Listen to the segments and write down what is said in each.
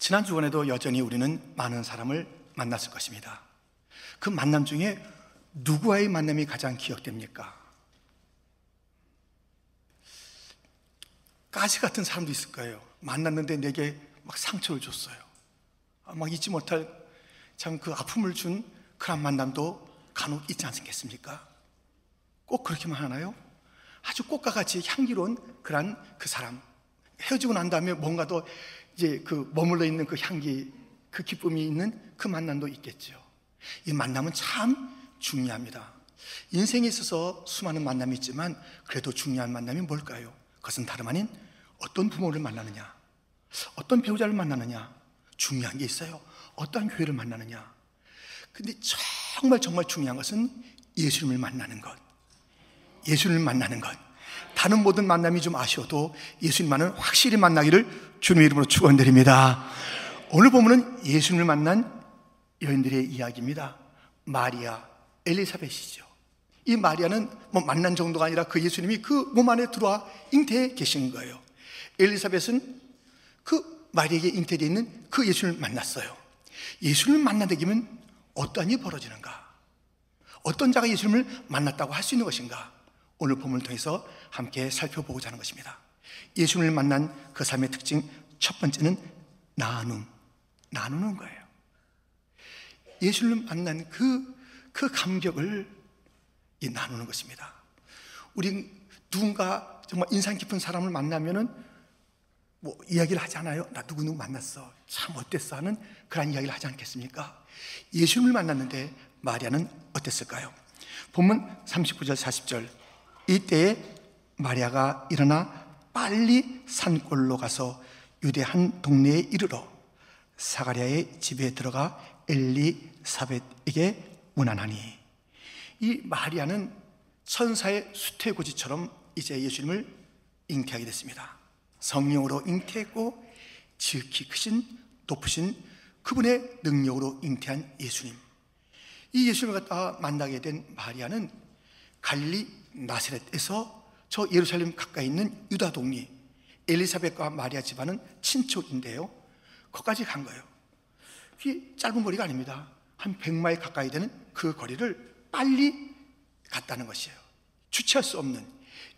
지난 주간에도 여전히 우리는 많은 사람을 만났을 것입니다. 그 만남 중에 누구와의 만남이 가장 기억됩니까? 가시 같은 사람도 있을 거예요. 만났는데 내게 막 상처를 줬어요. 아, 막 잊지 못할 참 그 아픔을 준 그런 만남도 간혹 있지 않겠습니까? 꼭 그렇게만 하나요? 아주 꽃과 같이 향기로운 그런 그 사람. 헤어지고 난 다음에 뭔가 더 이제 그 머물러 있는 그 향기, 그 기쁨이 있는 그 만남도 있겠죠. 이 만남은 참 중요합니다. 인생에 있어서 수많은 만남이 있지만 그래도 중요한 만남이 뭘까요? 그것은 다름 아닌 어떤 부모를 만나느냐, 어떤 배우자를 만나느냐, 중요한 게 있어요. 어떤 교회를 만나느냐. 근데 정말 정말 중요한 것은 예수님을 만나는 것. 예수님을 만나는 것. 다른 모든 만남이 좀 아쉬워도 예수님만은 확실히 만나기를 주님의 이름으로 축원드립니다. 오늘 보면은 예수님을 만난 여인들의 이야기입니다. 마리아, 엘리사벳이죠. 이 마리아는 뭐 만난 정도가 아니라 그 예수님이 그 몸 안에 들어와 잉태해 계신 거예요. 엘리사벳은 그 마리아에게 잉태되어 있는 그 예수님을 만났어요. 예수님을 만나되기면 어떠한 일이 벌어지는가? 어떤 자가 예수님을 만났다고 할 수 있는 것인가? 오늘 본문을 통해서 함께 살펴보고자 하는 것입니다. 예수님을 만난 그 삶의 특징 첫 번째는 나눔, 나누는 거예요. 예수님을 만난 그, 그 감격을 나누는 것입니다. 우리 누군가 정말 인상 깊은 사람을 만나면은 뭐 이야기를 하잖아요. 나 누구누구 만났어. 참 어땠어 하는 그런 이야기를 하지 않겠습니까? 예수님을 만났는데 마리아는 어땠을까요? 본문 39절 40절 이때에 마리아가 일어나 빨리 산골로 가서 유대 한 동네에 이르러 사가랴의 집에 들어가 엘리사벳에게 문안하니 이 마리아는 천사의 수태고지처럼 이제 예수님을 잉태하게 됐습니다. 성령으로 잉태했고 지극히 크신 높으신 그분의 능력으로 잉태한 예수님. 이 예수님을 갖다 만나게 된 마리아는 갈리 나세렛에서 저 예루살렘 가까이 있는 유다 동리 엘리사벳과 마리아 집안은 친척인데요. 거기까지 간 거예요. 그게 짧은 거리가 아닙니다. 한 100마일 가까이 되는 그 거리를 빨리 갔다는 것이에요. 주체할 수 없는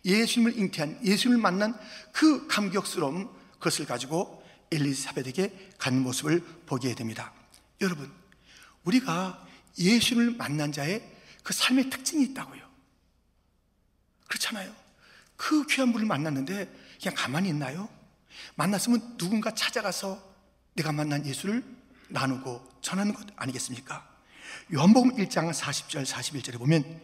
예수님을 잉태한 예수님을 만난 그 감격스러움 그것을 가지고 엘리사벳에게 간 모습을 보게 됩니다. 여러분, 우리가 예수님을 만난 자의 그 삶의 특징이 있다고요. 그렇잖아요. 그 귀한 분을 만났는데 그냥 가만히 있나요? 만났으면 누군가 찾아가서 내가 만난 예수를 나누고 전하는 것 아니겠습니까? 요한복음 1장 40절 41절에 보면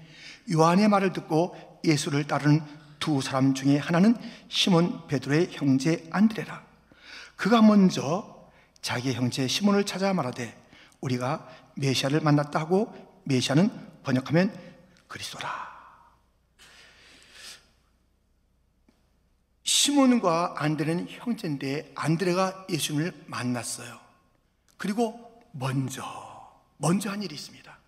요한의 말을 듣고 예수를 따르는 두 사람 중에 하나는 시몬 베드로의 형제 안드레라. 그가 먼저 자기 형제 시몬을 찾아 말하되 우리가 메시아를 만났다 고 메시아는 번역하면 그리스도라. 시몬과 안드레는 형제인데 안드레가 예수님을 만났어요. 그리고 먼저 먼저 한 일이 있습니다.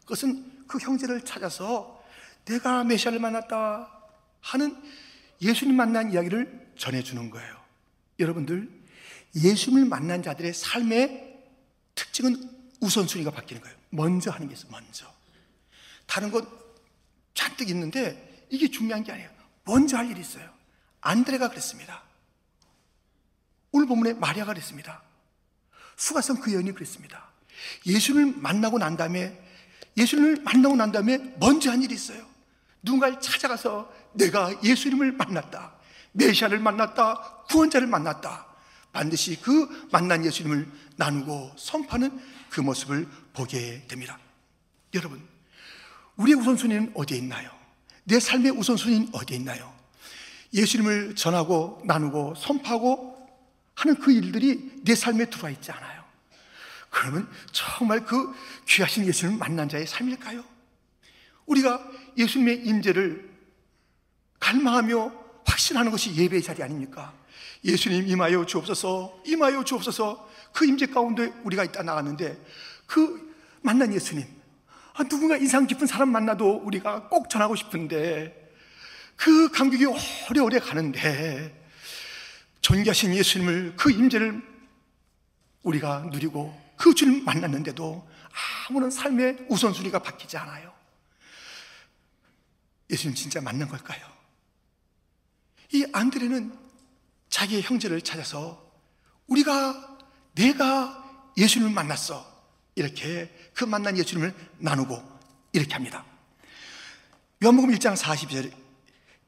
그것은 그 형제를 찾아서 내가 메시아를 만났다 하는 예수님 만난 이야기를 전해 주는 거예요. 여러분들 예수님을 만난 자들의 삶의 특징은 우선순위가 바뀌는 거예요. 먼저 하는 게 있어요. 먼저. 다른 건 잔뜩 있는데 이게 중요한 게 아니에요. 먼저 할 일이 있어요. 안드레가 그랬습니다. 오늘 본문에 마리아가 그랬습니다. 수가성 그 여인이 그랬습니다. 예수를 만나고 난 다음에 예수님을 만나고 난 다음에 먼저 한 일이 있어요. 누군가를 찾아가서 내가 예수님을 만났다. 메시아를 만났다. 구원자를 만났다. 반드시 그 만난 예수님을 나누고 선파는 그 모습을 보게 됩니다. 여러분, 우리의 우선순위는 어디에 있나요? 내 삶의 우선순위는 어디에 있나요? 예수님을 전하고 나누고 선파하고 하는 그 일들이 내 삶에 들어와 있지 않아요. 그러면 정말 그 귀하신 예수님을 만난 자의 삶일까요? 우리가 예수님의 임재를 갈망하며 확신하는 것이 예배의 자리 아닙니까? 예수님 임하여 주옵소서, 임하여 주옵소서. 그 임재 가운데 우리가 있다 나갔는데 그 만난 예수님, 아, 누군가 인상 깊은 사람 만나도 우리가 꼭 전하고 싶은데 그 감격이 오래오래 가는데 존귀하신 예수님을 그 임재를 우리가 누리고 그 주를 만났는데도 아무런 삶의 우선순위가 바뀌지 않아요. 예수님 진짜 만난 걸까요? 이 안드레는 자기의 형제를 찾아서 우리가 내가 예수님을 만났어. 이렇게 그 만난 예수님을 나누고 이렇게 합니다. 요한복음 1장 42절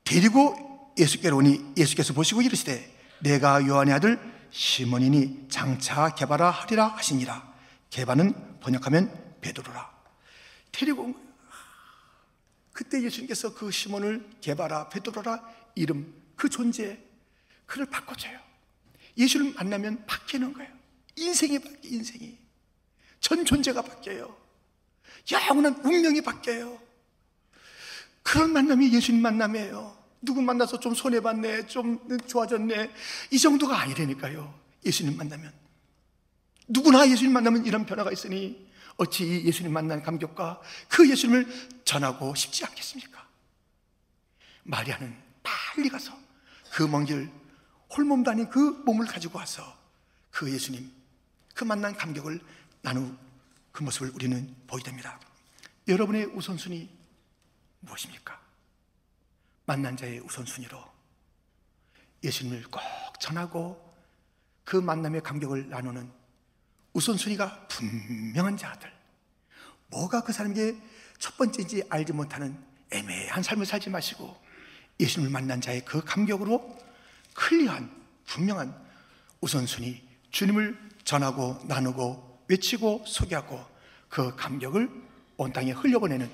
데리고 예수께로 오니 예수께서 보시고 이르시되 내가 요한의 아들 시몬이니 장차 개바라 하리라 하시니라. 개바는 번역하면 베드로라. 데리고 온 거예요 그때 예수님께서 그 시몬을 개바라 베드로라 이름 그 존재 그를 바꿔줘요. 예수를 만나면 바뀌는 거예요. 인생이 바뀌어 인생이. 전 존재가 바뀌어요. 영원한 운명이 바뀌어요 그런 만남이 예수님 만남이에요 누구 만나서 좀 손해봤네, 좀 좋아졌네. 이 정도가 아니라니까요. 예수님 만나면. 누구나 예수님 만나면 이런 변화가 있으니 어찌 예수님 만난 감격과 그 예수님을 전하고 싶지 않겠습니까? 마리아는 빨리 가서 그 먼 길 홀몸도 아닌 그 몸을 가지고 와서 그 예수님, 그 만난 감격을 나누 그 모습을 우리는 보게 됩니다. 여러분의 우선순위 무엇입니까? 만난 자의 우선순위로 예수님을 꼭 전하고 그 만남의 감격을 나누는 우선순위가 분명한 자들. 뭐가 그 사람에게 첫 번째인지 알지 못하는 애매한 삶을 살지 마시고 예수님을 만난 자의 그 감격으로 클리어한 분명한 우선순위 주님을 전하고 나누고 외치고 소개하고 그 감격을 온 땅에 흘려보내는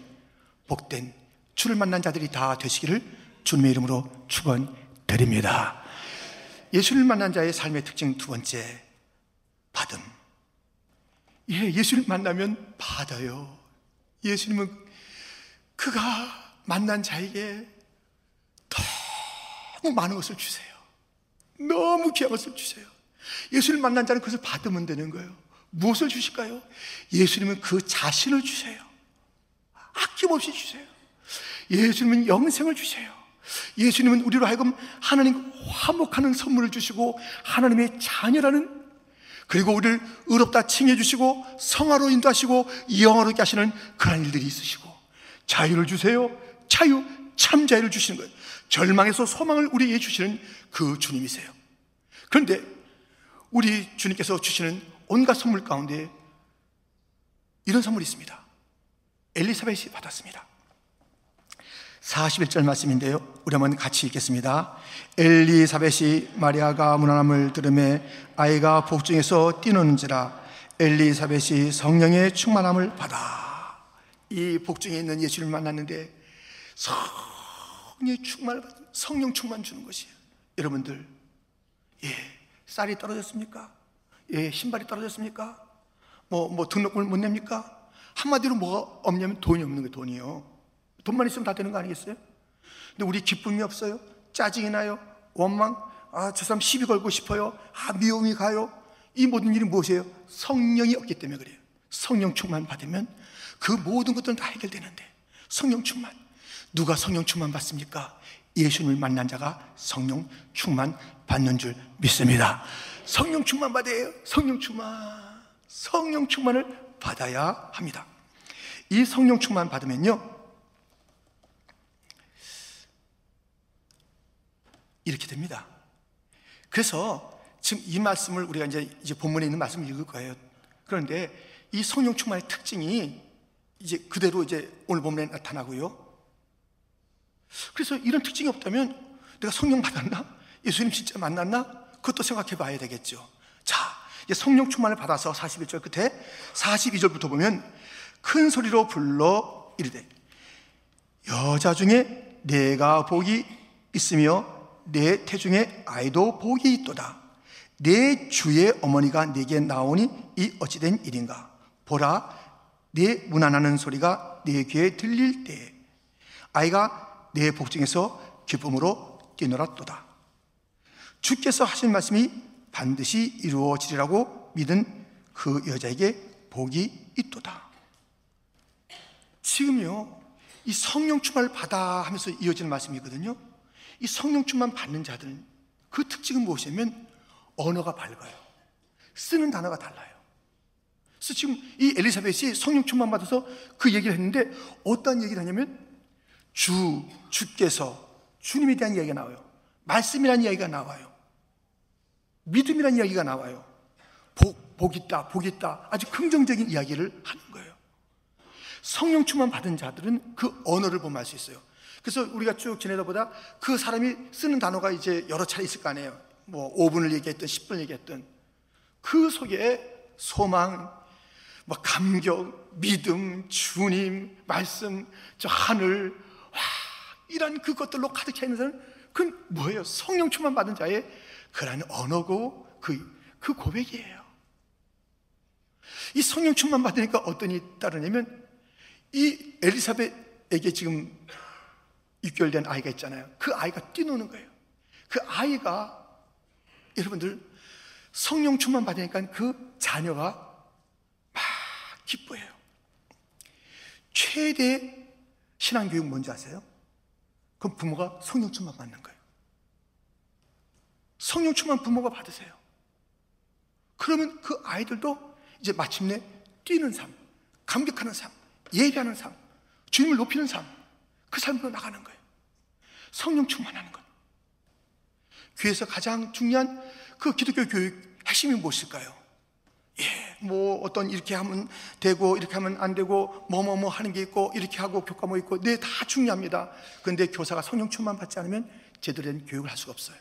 복된 주를 만난 자들이 다 되시기를 주님의 이름으로 축원드립니다. 예수를 만난 자의 삶의 특징 두 번째 받음. 예, 예수를 만나면 받아요. 예수님은 그가 만난 자에게 너무 많은 것을 주세요. 너무 귀한 것을 주세요. 예수를 만난 자는 그것을 받으면 되는 거예요. 무엇을 주실까요? 예수님은 그 자신을 주세요. 아낌없이 주세요. 예수님은 영생을 주세요. 예수님은 우리로 하여금 하나님 화목하는 선물을 주시고 하나님의 자녀라는 그리고 우리를 의롭다 칭해 주시고 성화로 인도하시고 영화롭게 하시는 그런 일들이 있으시고 자유를 주세요. 자유, 참 자유를 주시는 거예요. 절망에서 소망을 우리에게 주시는 그 주님이세요. 그런데 우리 주님께서 주시는 온갖 선물 가운데 이런 선물이 있습니다. 엘리사벳이 받았습니다. 41절 말씀인데요. 우리 한번 같이 읽겠습니다. 엘리사벳이 마리아가 문안함을 들음에 아이가 복중에서 뛰노는지라 엘리사벳이 성령의 충만함을 받아 이 복중에 있는 예수를 만났는데 성령의 충만을 받 성령 충만 주는 것이에요. 여러분들 예 쌀이 떨어졌습니까? 예 신발이 떨어졌습니까? 뭐, 뭐 등록금을 못 냅니까? 한마디로 뭐가 없냐면 돈이 없는 게 돈이요. 돈만 있으면 다 되는 거 아니겠어요? 근데 우리 기쁨이 없어요? 짜증이 나요? 원망? 아, 저 사람 시비 걸고 싶어요? 아, 미움이 가요? 이 모든 일이 무엇이에요? 성령이 없기 때문에 그래요. 성령 충만 받으면 그 모든 것들은 다 해결되는데 성령 충만 누가 성령 충만 받습니까? 예수님을 만난 자가 성령 충만 받는 줄 믿습니다. 성령 충만 받아요. 성령 충만. 성령 충만을 받아야 합니다. 이 성령 충만 받으면요. 이렇게 됩니다. 그래서 지금 이 말씀을 우리가 이제, 이제 본문에 있는 말씀을 읽을 거예요. 그런데 이 성령 충만의 특징이 이제 그대로 이제 오늘 본문에 나타나고요. 그래서 이런 특징이 없다면 내가 성령 받았나? 예수님 진짜 만났나? 그것도 생각해 봐야 되겠죠. 자, 이제 성령 충만을 받아서 41절 끝에 42절부터 보면 큰 소리로 불러 이르되 여자 중에 내가 복이 있으며 내 태중에 아이도 복이 있도다. 내 주의 어머니가 내게 나오니 이 어찌된 일인가? 보라, 내 문안하는 소리가 내 귀에 들릴 때 아이가 내 복중에서 기쁨으로 뛰놀았도다. 주께서 하신 말씀이 반드시 이루어지리라고 믿은 그 여자에게 복이 있도다. 지금요, 이 성령 충만을 받아 하면서 이어지는 말씀이거든요. 이 성령 충만 받는 자들은 그 특징은 무엇이냐면 언어가 밝아요. 쓰는 단어가 달라요. 그래서 지금 이 엘리사벳이 성령 충만 받아서 그 얘기를 했는데 어떤 얘기를 하냐면 주, 주께서 주님에 대한 이야기가 나와요. 말씀이라는 이야기가 나와요. 믿음이라는 이야기가 나와요. 복, 복 있다, 복 있다. 아주 긍정적인 이야기를 하는 거예요. 성령 충만 받은 자들은 그 언어를 보면 알 수 있어요. 그래서 우리가 쭉 지내다 보다 그 사람이 쓰는 단어가 이제 여러 차례 있을 거 아니에요. 뭐 5분을 얘기했든 10분을 얘기했든 그 속에 소망, 뭐 감격, 믿음, 주님, 말씀, 저 하늘, 와, 이런 그것들로 가득 차 있는 사람은 그건 뭐예요? 성령 충만 받은 자의 그런 언어고 그, 그 고백이에요. 이 성령 충만 받으니까 어떤 일이 따르냐면 이 엘리사벳에게 지금 6개월 된 아이가 있잖아요. 그 아이가 뛰노는 거예요. 그 아이가 여러분들 성령 충만 받으니까 그 자녀가 막 기뻐해요. 최대 신앙교육 뭔지 아세요? 그럼 부모가 성령 충만 받는 거예요. 성령 충만 부모가 받으세요. 그러면 그 아이들도 이제 마침내 뛰는 삶, 감격하는 삶, 예배하는 삶, 주님을 높이는 삶, 그 삶으로 나가는 거예요. 성령 충만하는 것. 교회에서 가장 중요한 그 기독교 교육 핵심이 무엇일까요? 예, 뭐 어떤 이렇게 하면 되고 이렇게 하면 안 되고 뭐뭐뭐 뭐 하는 게 있고 이렇게 하고 교과목 뭐 있고 네 다 중요합니다. 그런데 교사가 성령 충만 받지 않으면 제대로 된 교육을 할 수가 없어요.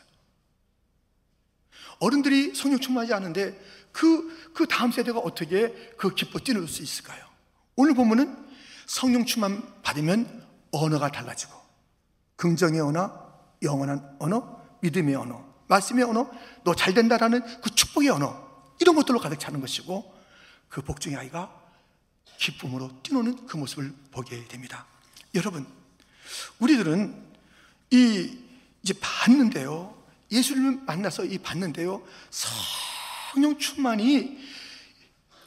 어른들이 성령 충만하지 않은데 그, 그 다음 세대가 어떻게 그 기뻐 뛰놀 수 있을까요? 오늘 보면은 성령 충만 받으면 언어가 달라지고 긍정의 언어, 영원한 언어, 믿음의 언어, 말씀의 언어, 너 잘 된다라는 그 축복의 언어 이런 것들로 가득 차는 것이고 그 복중의 아이가 기쁨으로 뛰노는 그 모습을 보게 됩니다. 여러분, 우리들은 이 이제 봤는데요. 예수님을 만나서 이 봤는데요. 성령 충만이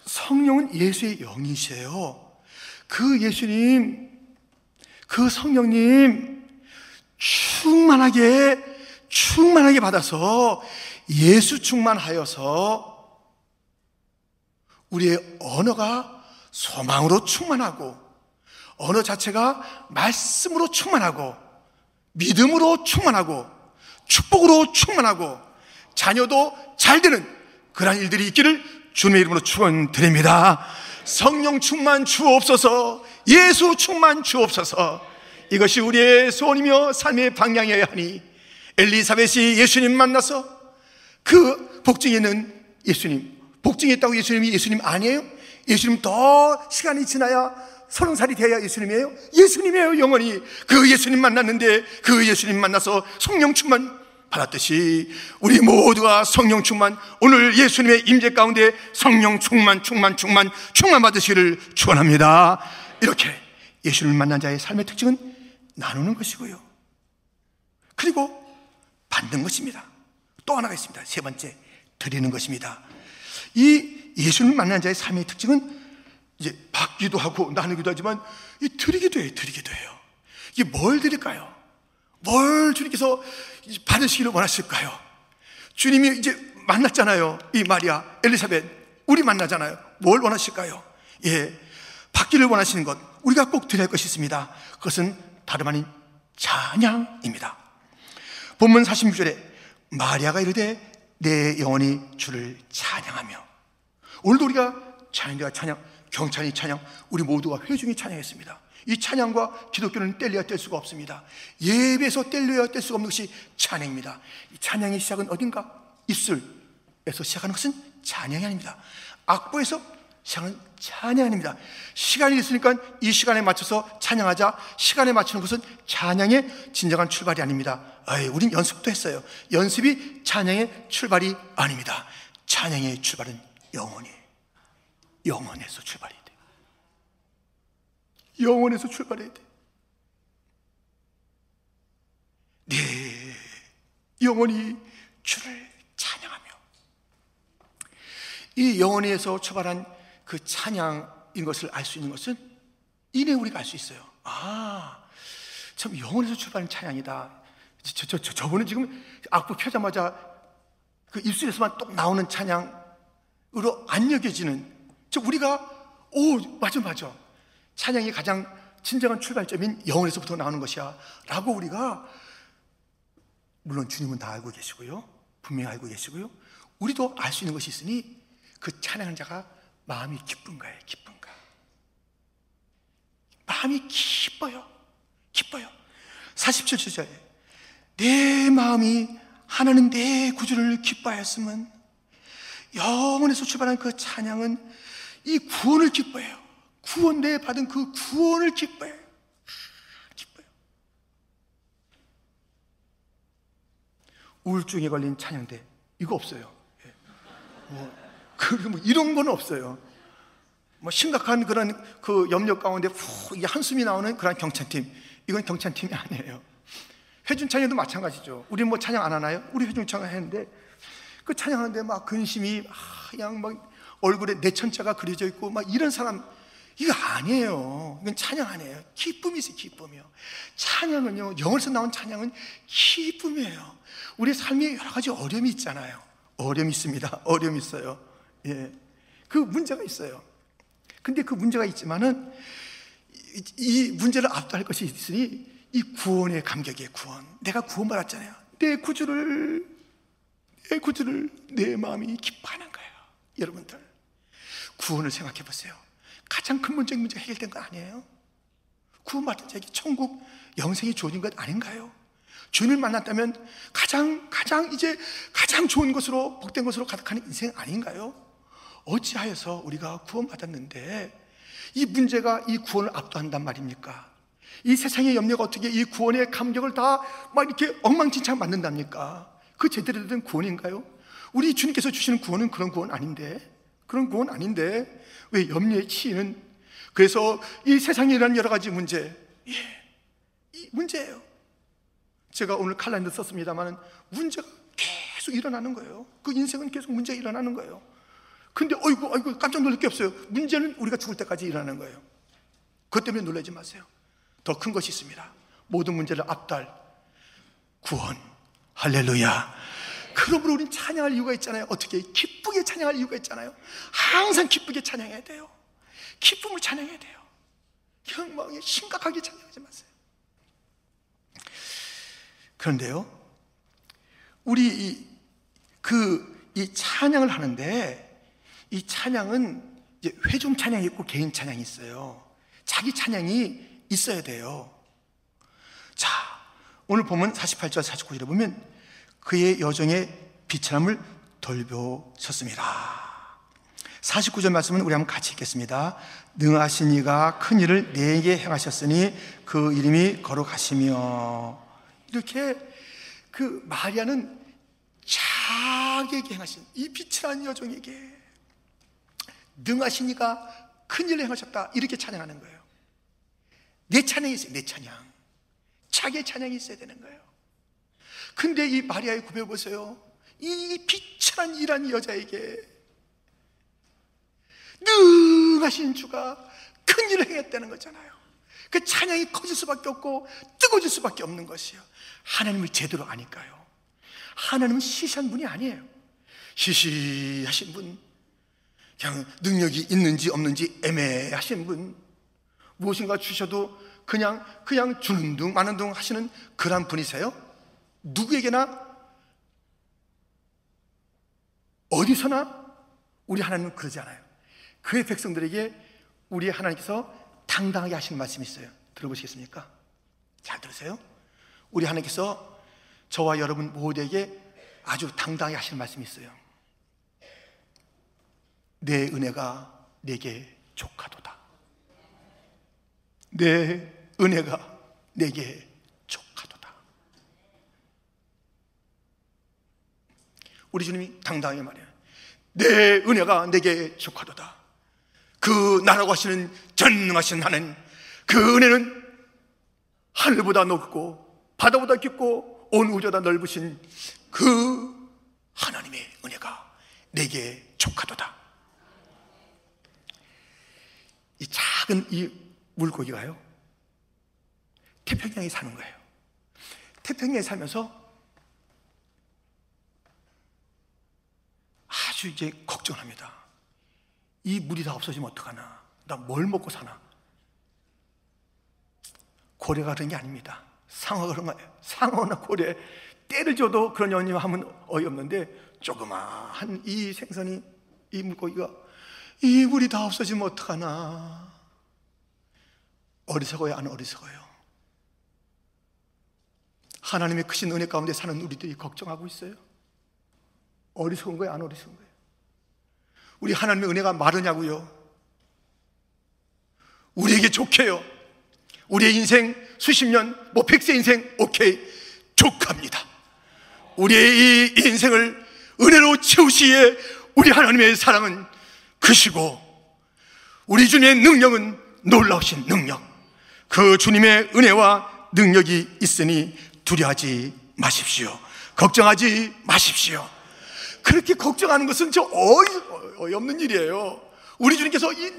성령은 예수의 영이세요. 그 예수님, 그 성령님 충만하게 충만하게 받아서 예수 충만하여서 우리의 언어가 소망으로 충만하고 언어 자체가 말씀으로 충만하고 믿음으로 충만하고 축복으로 충만하고 자녀도 잘 되는 그러한 일들이 있기를 주님의 이름으로 축원드립니다. 성령 충만 주옵소서. 예수 충만 주옵소서. 이것이 우리의 소원이며 삶의 방향이어야 하니 엘리사벳이 예수님 만나서 그 복중에 있는 예수님 복중에 있다고 예수님이 예수님 아니에요? 예수님 더 시간이 지나야 서른 살이 돼야 예수님이에요? 예수님이에요, 영원히. 그 예수님 만났는데 그 예수님 만나서 성령 충만 받았듯이 우리 모두가 성령 충만 오늘 예수님의 임재 가운데 성령 충만 충만 충만 충만 받으시기를 축원합니다. 이렇게 예수님을 만난 자의 삶의 특징은 나누는 것이고요. 그리고 받는 것입니다. 또 하나가 있습니다. 세 번째 드리는 것입니다. 이 예수님을 만난 자의 삶의 특징은 이제 받기도 하고 나누기도 하지만 이 드리기도 해요. 드리기도 해요. 이게 뭘 드릴까요? 뭘 주님께서 받으시기를 원하실까요? 주님이 이제 만났잖아요. 이 마리아, 엘리사벳. 우리 만나잖아요. 뭘 원하실까요? 예. 받기를 원하시는 것. 우리가 꼭 드릴 것이 있습니다. 그것은 다름 아닌 찬양입니다. 본문 46절에 마리아가 이르되 내 영혼이 주를 찬양하며 오늘도 우리가 찬양과 찬양, 경찬이 찬양, 우리 모두가 회중이 찬양했습니다. 이 찬양과 기독교는 뗄려야 뗄 수가 없습니다. 예배에서 뗄려야 뗄 수가 없는 것이 찬양입니다. 이 찬양의 시작은 어딘가? 입술에서 시작하는 것은 찬양이 아닙니다. 악보에서 시작은 찬양이 아닙니다. 시간이 있으니까 이 시간에 맞춰서 찬양하자. 시간에 맞추는 것은 찬양의 진정한 출발이 아닙니다. 아이, 우린 연습도 했어요. 연습이 찬양의 출발이 아닙니다. 찬양의 출발은 영원히 영원에서 출발해야 돼. 영원에서 출발해야 돼. 네, 영원히 주를 찬양하며 이 영원에서 출발한 그 찬양인 것을 알 수 있는 것은 이내 우리가 알 수 있어요. 아, 참 영원에서 출발한 찬양이다. 저, 저, 저, 저번에 지금 악보 펴자마자 그 입술에서만 똑 나오는 찬양 안 여겨지는 저 우리가 오 맞아 맞아 찬양이 가장 진정한 출발점인 영혼에서부터 나오는 것이야 라고 우리가 물론 주님은 다 알고 계시고요 분명히 알고 계시고요 우리도 알 수 있는 것이 있으니 그 찬양하는 자가 마음이 기쁜가요 기쁜가 마음이 기뻐요 기뻐요 47절에 내 마음이 하나는 내 구주를 기뻐하였으면 영원에서 출발한 그 찬양은 이 구원을 기뻐해요. 구원 내 받은 그 구원을 기뻐해요. 아. 우울증에 걸린 찬양대 이거 없어요. 예. 뭐, 그, 뭐 이런 건 없어요. 뭐 심각한 그런 그 염려 가운데 후 한숨이 나오는 그런 경찬팀 이건 경찬팀이 아니에요. 회중 찬양도 마찬가지죠. 우리 뭐 찬양 안 하나요? 우리 회중 찬양 했는데 그 찬양하는데 막 근심이 그냥 막 얼굴에 내천자가 그려져 있고 막 이런 사람 이거 아니에요. 이건 찬양 아니에요. 기쁨이 있어요, 기쁨이요. 찬양은요, 영어에서 나온 찬양은 기쁨이에요. 우리 삶에 여러 가지 어려움이 있잖아요. 어려움이 있습니다. 어려움이 있어요. 예. 그 문제가 있어요. 근데 그 문제가 있지만은 이, 이 문제를 압도할 것이 있으니 이 구원의 감격이에요, 구원. 내가 구원받았잖아요. 내 구주를, 내 구주를 내 마음이 기뻐하는 거예요. 여러분들. 구원을 생각해 보세요. 가장 근본적인 문제가 해결된 거 아니에요? 구원받은 자에게 천국 영생이 주어진 것 아닌가요? 주님을 만났다면 가장 가장 이제 가장 좋은 것으로 복된 것으로 가득하는 인생 아닌가요? 어찌하여서 우리가 구원받았는데 이 문제가 이 구원을 압도한단 말입니까? 이 세상의 염려가 어떻게 이 구원의 감격을 다 막 이렇게 엉망진창 만든답니까? 그 제대로 된 구원인가요? 우리 주님께서 주시는 구원은 그런 구원 아닌데 그런 구원 아닌데 왜 염려에 치이는 그래서 이 세상에 일어난 여러 가지 문제 예, 이 문제예요 제가 오늘 칼럼도 썼습니다만 문제가 계속 일어나는 거예요 그 인생은 계속 문제가 일어나는 거예요 근데 어이구 어이구 깜짝 놀랄 게 없어요 문제는 우리가 죽을 때까지 일어나는 거예요 그것 때문에 놀라지 마세요 더 큰 것이 있습니다 모든 문제를 앞달 구원 할렐루야 그러므로 우리는 찬양할 이유가 있잖아요. 어떻게? 기쁘게 찬양할 이유가 있잖아요. 항상 기쁘게 찬양해야 돼요. 기쁨을 찬양해야 돼요. 영광에 심각하게 찬양하지 마세요. 그런데요, 우리 이, 그, 이 찬양을 하는데, 이 찬양은 이제 회중 찬양이 있고 개인 찬양이 있어요. 자기 찬양이 있어야 돼요. 자, 오늘 보면 48절, 49절에 보면 그의 여정의 비참함을 돌보셨습니다. 49절 말씀은 우리 한번 같이 읽겠습니다. 능하신 이가 큰 일을 내게 행하셨으니 그 이름이 거룩하시며 이렇게 그 마리아는 자기에게 행하신 이 비천한 여종에게 능하신 이가 큰 일을 행하셨다 이렇게 찬양하는 거예요. 내 찬양이 있어요. 내 찬양. 자기의 찬양이 있어야 되는 거예요. 근데 이 마리아의 구별 보세요. 이 비천한 이란 여자에게 능하신 주가 큰 일을 행했다는 거잖아요. 그 찬양이 커질 수밖에 없고 뜨거워질 수밖에 없는 것이요. 하나님을 제대로 아니까요. 하나님은 시시한 분이 아니에요. 시시하신 분, 그냥 능력이 있는지 없는지 애매하신 분, 무엇인가 주셔도 그냥 그냥 주는 둥 마는 둥 하시는 그런 분이세요? 누구에게나 어디서나 우리 하나님은 그러지 않아요. 그의 백성들에게 우리 하나님께서 당당하게 하시는 말씀이 있어요. 들어보시겠습니까? 잘 들으세요. 우리 하나님께서 저와 여러분 모두에게 아주 당당하게 하시는 말씀이 있어요. 내 은혜가 내게 족하도다. 내 은혜가 내게 우리 주님이 당당하게 말해요. 내 은혜가 내게 족하도다. 그 나라고 하시는 전능하신 하는 그 은혜는 하늘보다 높고 바다보다 깊고 온 우주보다 넓으신 그 하나님의 은혜가 내게 족하도다. 이 작은 이 물고기가요. 태평양에 사는 거예요. 태평양에 살면서 아주 이제 걱정합니다. 이 물이 다 없어지면 어떡하나? 나 뭘 먹고 사나? 고래가 그런 게 아닙니다. 상어가 그런 거예요. 상어나 고래 때를 줘도 그런 연임 하면 어이없는데 조그마한 이 생선이 이 물고기가 이 물이 다 없어지면 어떡하나? 어리석어요, 안 어리석어요? 하나님의 크신 은혜 가운데 사는 우리들이 걱정하고 있어요. 어리석은 거예요, 안 어리석은 거예요? 우리 하나님의 은혜가 마르냐고요? 우리에게 좋게요. 우리의 인생 수십 년, 뭐 백세 인생, 오케이, 족합니다. 우리의 이 인생을 은혜로 채우시기에 우리 하나님의 사랑은 크시고, 우리 주님의 능력은 놀라우신 능력. 그 주님의 은혜와 능력이 있으니 두려하지 마십시오. 걱정하지 마십시오. 그렇게 걱정하는 것은 저 어이, 없는 일이에요. 우리 주님께서 이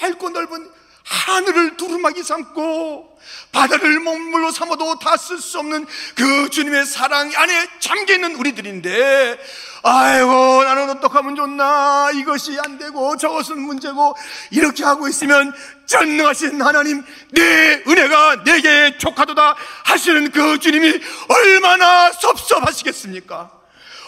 넓고 넓은 하늘을 두루마기 삼고 바다를 몸물로 삼아도 다 쓸 수 없는 그 주님의 사랑 안에 잠겨 있는 우리들인데 아이고 나는 어떡하면 좋나 이것이 안 되고 저것은 문제고 이렇게 하고 있으면 전능하신 하나님 내 은혜가 내게 족하도다 하시는 그 주님이 얼마나 섭섭하시겠습니까?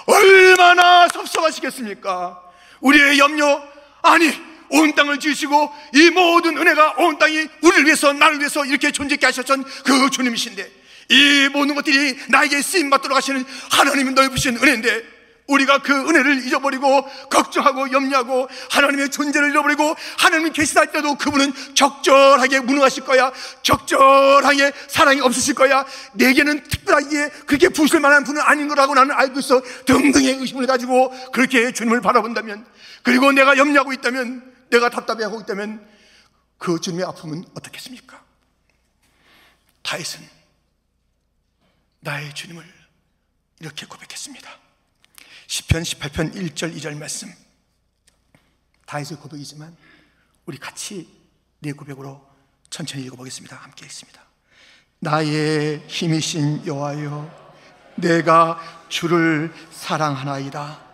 얼마나 섭섭하시겠습니까? 우리의 염려 아니 온 땅을 지으시고 이 모든 은혜가 온 땅이 우리를 위해서 나를 위해서 이렇게 존재케 하셨던 그 주님이신데 이 모든 것들이 나에게 쓰임 받도록 하시는 하나님의 넓으신 은혜인데 우리가 그 은혜를 잊어버리고 걱정하고 염려하고 하나님의 존재를 잃어버리고 하나님 계시다 할 때도 그분은 적절하게 무능하실 거야 적절하게 사랑이 없으실 거야. 내게는 특별하게 그렇게 부실 만한 분은 아닌 거라고 나는 알고 있어. 등등의 의심을 가지고 그렇게 주님을 바라본다면 그리고 내가 염려하고 있다면 내가 답답해하고 있다면 그 주님의 아픔은 어떻겠습니까? 다윗은 나의 주님을 이렇게 고백했습니다. 10편 18편 1절 2절 말씀. 다윗의 고백이지만 우리 같이 내 고백으로 천천히 읽어보겠습니다. 함께 읽습니다. 나의 힘이신 여호와여 내가 주를 사랑하나이다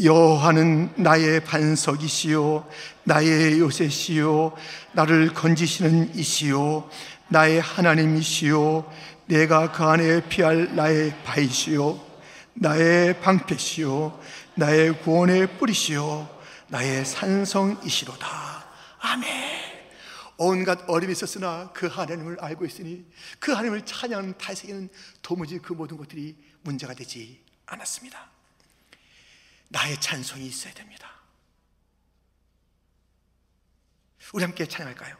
여호와는 나의 반석이시요 나의 요새시요 나를 건지시는 이시요 나의 하나님이시요 내가 그 안에 피할 나의 바이시요 나의 방패시요 나의 구원의 뿌리시요 나의 산성이시로다. 아멘. 온갖 어림이 있었으나 그 하나님을 알고 있으니 그 하나님을 찬양하는 탈세에는 도무지 그 모든 것들이 문제가 되지 않았습니다 나의 찬송이 있어야 됩니다 우리 함께 찬양할까요?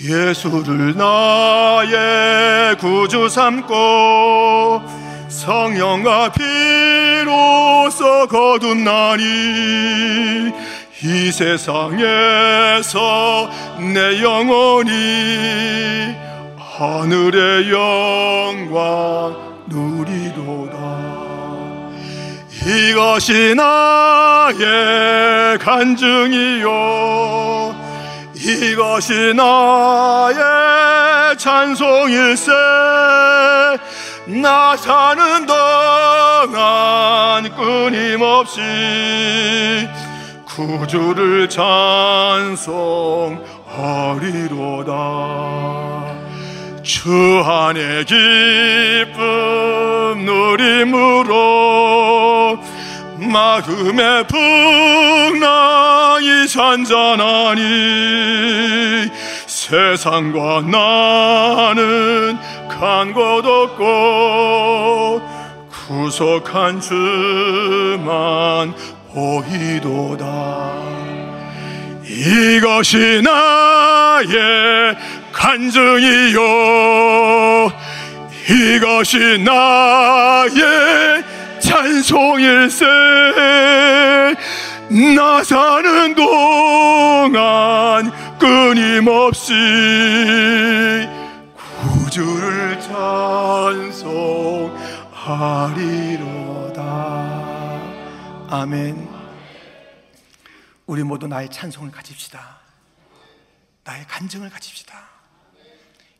예수를 나의 구주 삼고 성령과 피로써 거둔나니 이 세상에서 내 영혼이 하늘의 영광 누리도다. 이것이 나의 간증이요. 이것이 나의 찬송일세 나 사는 동안 끊임없이 구주를 찬송하리로다. 주 안에 기쁨 누림으로 마음의 풍랑이 잔잔하니 세상과 나는 간곳 없고 구속한 주만 보이도다. 이것이 나의 간증이요. 이것이 나의 찬송일세. 나 사는 동안 끊임없이 구주를 찬송하리로다 아멘 우리 모두 나의 찬송을 가집시다 나의 간증을 가집시다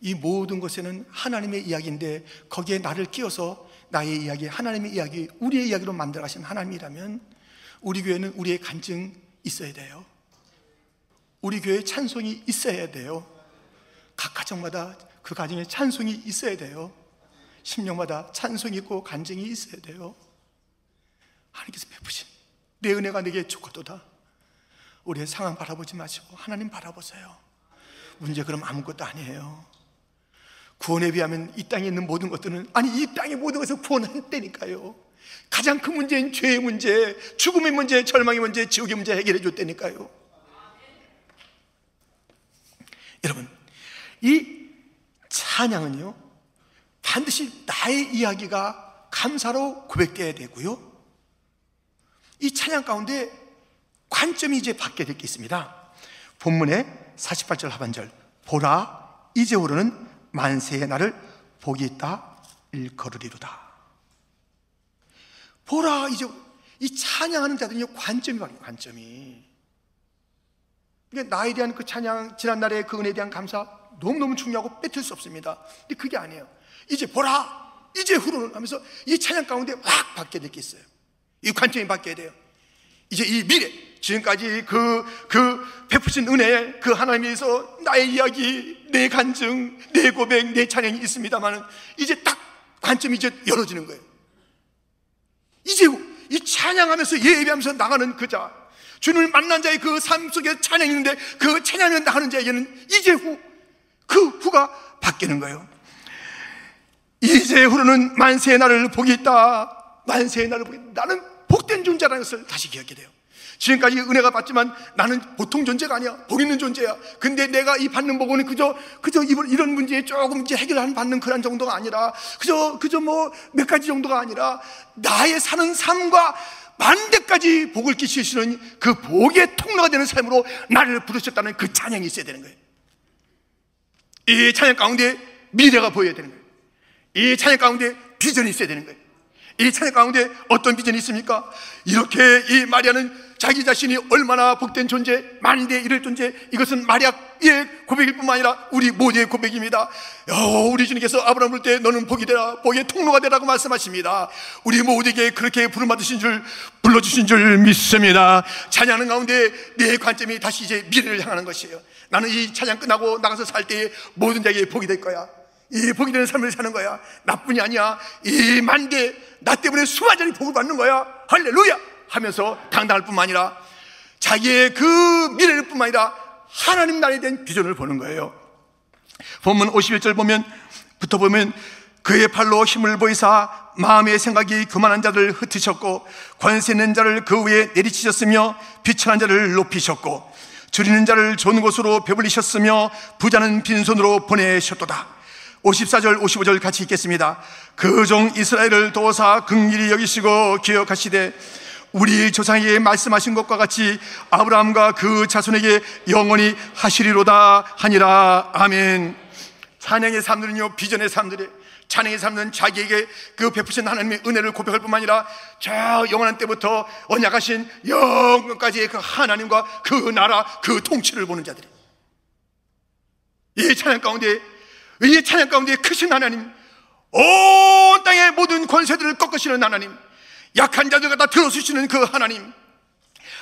이 모든 것에는 하나님의 이야기인데 거기에 나를 끼워서 나의 이야기, 하나님의 이야기, 우리의 이야기로 만들어 가신 하나님이라면 우리 교회는 우리의 간증 있어야 돼요. 우리 교회 찬송이 있어야 돼요. 각 가정마다 그 가정에 찬송이 있어야 돼요. 심령마다 찬송이 있고 간증이 있어야 돼요. 하나님께서 베푸신 내 은혜가 내게 좋고도다. 우리의 상황 바라보지 마시고 하나님 바라보세요. 문제 그럼 아무것도 아니에요. 구원에 비하면 이 땅에 있는 모든 것들은 아니 이 땅의 모든 것을 구원했다니까요. 가장 큰 문제인 죄의 문제, 죽음의 문제, 절망의 문제, 지옥의 문제 해결해 줬다니까요. 여러분, 이 찬양은요, 반드시 나의 이야기가 감사로 고백되어야 되고요. 이 찬양 가운데 관점이 이제 바뀌게 될게 있습니다. 본문의 48절 하반절. 보라, 이제 오르는 만세의 날을 복이 있다 일거르리로다. 보라, 이제 이 찬양하는 자들이 관점이 바뀌어 관점이. 그러니까 나에 대한 그 찬양, 지난날의 그 은혜에 대한 감사 너무너무 중요하고 뺏을 수 없습니다. 근데 그게 아니에요. 이제 보라, 이제 후로는 하면서 이 찬양 가운데 확 바뀌게 될게 있어요. 이 관점이 바뀌어야 돼요. 이제 이 미래, 지금까지 그, 그 베푸신 은혜, 그 하나님에서 나의 이야기, 내 간증, 내 고백, 내 찬양이 있습니다만 이제 딱 관점이 이제 열어지는 거예요. 이제 이 찬양하면서 예배하면서 나가는 그 자, 주님을 만난 자의 그 삶 속에 찬양이 있는데 그 찬양을 나가는 자에게는 이제 후, 그 후가 바뀌는 거예요. 이제 후로는 만세의 날을 복이 있다. 만세의 날을 있다. 나는 복된 존재라는 것을 다시 기억하게 돼요. 지금까지 은혜가 받지만 나는 보통 존재가 아니야. 복 있는 존재야. 근데 내가 이 받는 복은 그저, 그저 이런 문제에 조금 이제 해결하는 받는 그런 정도가 아니라, 그저, 그저 뭐 몇 가지 정도가 아니라, 나의 사는 삶과 반대까지 복을 끼치시는 그 복의 통로가 되는 삶으로 나를 부르셨다는 그 찬양이 있어야 되는 거예요. 이 찬양 가운데 미래가 보여야 되는 거예요. 이 찬양 가운데 비전이 있어야 되는 거예요. 이 찬양 가운데 어떤 비전이 있습니까? 이렇게 이 마리아는 자기 자신이 얼마나 복된 존재, 만대 이를 존재, 이것은 마리아의 고백일 뿐만 아니라 우리 모두의 고백입니다. 여, 우리 주님께서 아브라함을 때 너는 복이 되라, 복의 통로가 되라고 말씀하십니다. 우리 모두에게 그렇게 부름받으신 줄, 불러주신 줄 믿습니다. 찬양하는 가운데 내 관점이 다시 이제 미래를 향하는 것이에요. 나는 이 찬양 끝나고 나가서 살 때 모든 자에게 복이 될 거야. 이 복이 되는 삶을 사는 거야. 나뿐이 아니야. 이 만대, 나 때문에 수많은 복을 받는 거야. 할렐루야! 하면서 당당할 뿐만 아니라 자기의 그 미래를 뿐만 아니라 하나님 나라에 대한 비전을 보는 거예요. 본문 51절 보면, 부터 보면 그의 팔로 힘을 보이사 마음의 생각이 교만한 자를 흩으셨고 권세 있는 자를 그 위에 내리치셨으며 비천한 자를 높이셨고 줄이는 자를 좋은 곳으로 배불리셨으며 부자는 빈손으로 보내셨도다. 54절, 55절 같이 읽겠습니다. 그 종 이스라엘을 도사 극일히 여기시고 기억하시되 우리 조상에게 말씀하신 것과 같이 아브라함과 그 자손에게 영원히 하시리로다 하니라. 아멘. 찬양의 삶들은요 비전의 삶들이 찬양의 삶은 자기에게 그 베푸신 하나님의 은혜를 고백할 뿐만 아니라 저 영원한 때부터 언약하신 영원까지의 그 하나님과 그 나라 그 통치를 보는 자들이. 이 찬양 가운데 이 찬양 가운데 크신 하나님 온 땅의 모든 권세들을 꺾으시는 하나님 약한 자들 갖다 들어주시는 그 하나님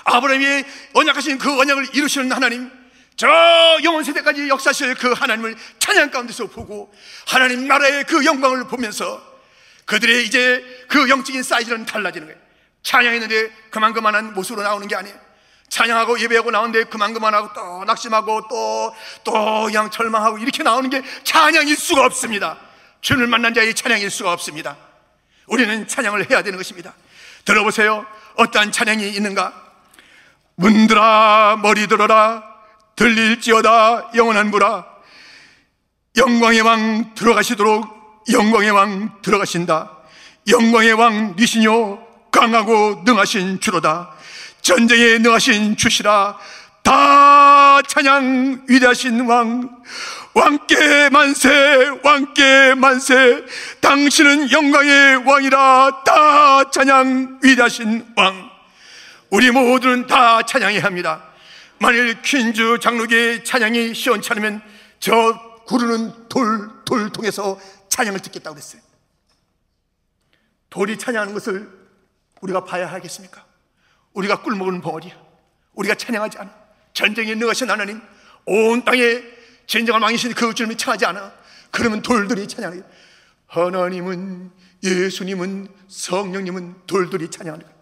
아브라함이 언약하신 그 언약을 이루시는 하나님 저 영원 세대까지 역사실 그 하나님을 찬양 가운데서 보고 하나님 나라의 그 영광을 보면서 그들의 이제 그 영적인 사이즈는 달라지는 거예요. 찬양했는데 그만 그만한 모습으로 나오는 게 아니에요 찬양하고 예배하고 나오는데 그만 그만 하고 또 낙심하고 또또 그냥 절망하고 이렇게 나오는 게 찬양일 수가 없습니다 주를 만난 자의 찬양일 수가 없습니다 우리는 찬양을 해야 되는 것입니다. 들어보세요. 어떠한 찬양이 있는가? 문들아 머리 들어라 들릴지어다 영원한 무라 영광의 왕 들어가시도록 영광의 왕 들어가신다 영광의 왕 니시뇨 강하고 능하신 주로다 전쟁에 능하신 주시라 다 찬양 위대하신 왕 왕께 만세, 왕께 만세. 당신은 영광의 왕이라 다 찬양 위대하신 왕. 우리 모두는 다 찬양해야 합니다. 만일 퀸즈 장로교의 찬양이 시원찮으면 저 구르는 돌, 돌 통해서 찬양을 듣겠다고 그랬어요. 돌이 찬양하는 것을 우리가 봐야 하겠습니까? 우리가 꿀먹은 벙어리야. 우리가 찬양하지 않아. 전쟁에 능하신 하나님, 온 땅에 진정한 왕이신 그 주님이 청하지 않아. 그러면 돌들이 찬양해. 하나님은, 예수님은, 성령님은 돌들이 찬양하는 거야.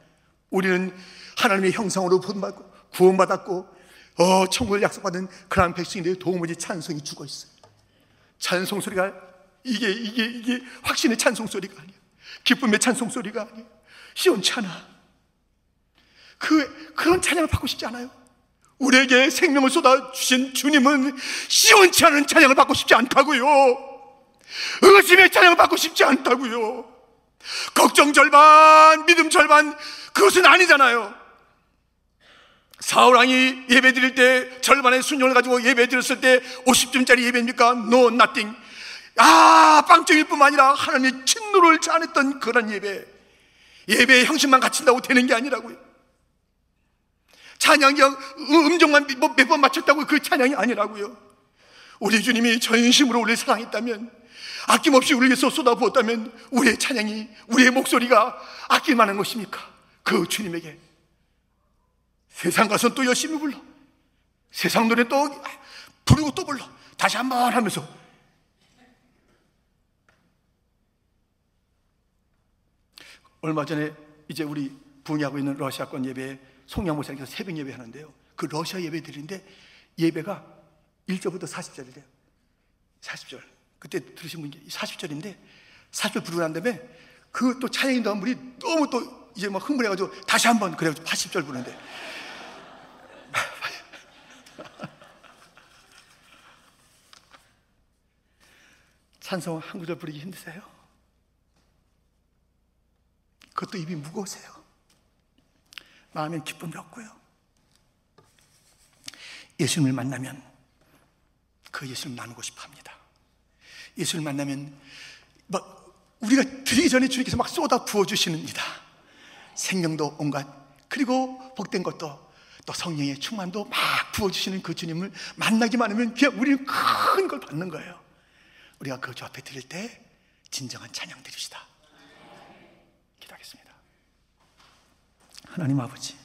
우리는 하나님의 형상으로 본받고 구원받았고 어, 천국을 약속받은 그러한 백성인데 도무지 찬송이 죽어 있어요. 찬송 소리가 이게 이게 이게 확신의 찬송 소리가 아니야. 기쁨의 찬송 소리가 아니야. 시원치 않아. 그 그런 찬양을 받고 싶지 않아요. 우리에게 생명을 쏟아 주신 주님은 시원치 않은 찬양을 받고 싶지 않다고요. 의심의 찬양을 받고 싶지 않다고요. 걱정 절반, 믿음 절반, 그것은 아니잖아요. 사울왕이 예배 드릴 때 절반의 순종을 가지고 예배 드렸을 때 50점짜리 예배입니까? No, nothing. 아, 빵점일 뿐만 아니라 하나님의 진노를 자아냈던 그런 예배. 예배의 형식만 갖춘다고 되는 게 아니라고요. 찬양이 음정만 몇 번 맞췄다고 그 찬양이 아니라고요. 우리 주님이 전심으로 우리를 사랑했다면 아낌없이 우리 위해서 쏟아부었다면 우리의 찬양이 우리의 목소리가 아낄 만한 것입니까? 그 주님에게 세상 가서 또 열심히 불러 세상 노래 또 부르고 또 불러 다시 한 번 하면서 얼마 전에 이제 우리 부흥하고 있는 러시아권 예배에 송양 목사님께서 새벽 예배 하는데요 그 러시아 예배 드리는데 예배가 1절부터 40절이래요 40절 그때 들으신 분이 40절인데 40절 부르고 난 다음에 그 또 찬양 인도한 분이 너무 또 이제 막 흥분해가지고 다시 한번 그래가지고 80절 부르는데 찬송 한 구절 부르기 힘드세요? 그것도 입이 무거우세요? 마음엔 기쁨이 없고요. 예수님을 만나면 그 예수님 나누고 싶어 합니다. 예수를 만나면 막 우리가 드리기 전에 주님께서 막 쏟아 부어 주시는니다. 생명도 온갖 그리고 복된 것도 또 성령의 충만도 막 부어 주시는 그 주님을 만나기만 하면 그냥 우리는 큰 걸 받는 거예요. 우리가 그 주 앞에 드릴 때 진정한 찬양 드립시다. 기도하겠습니다. 하나님 아버지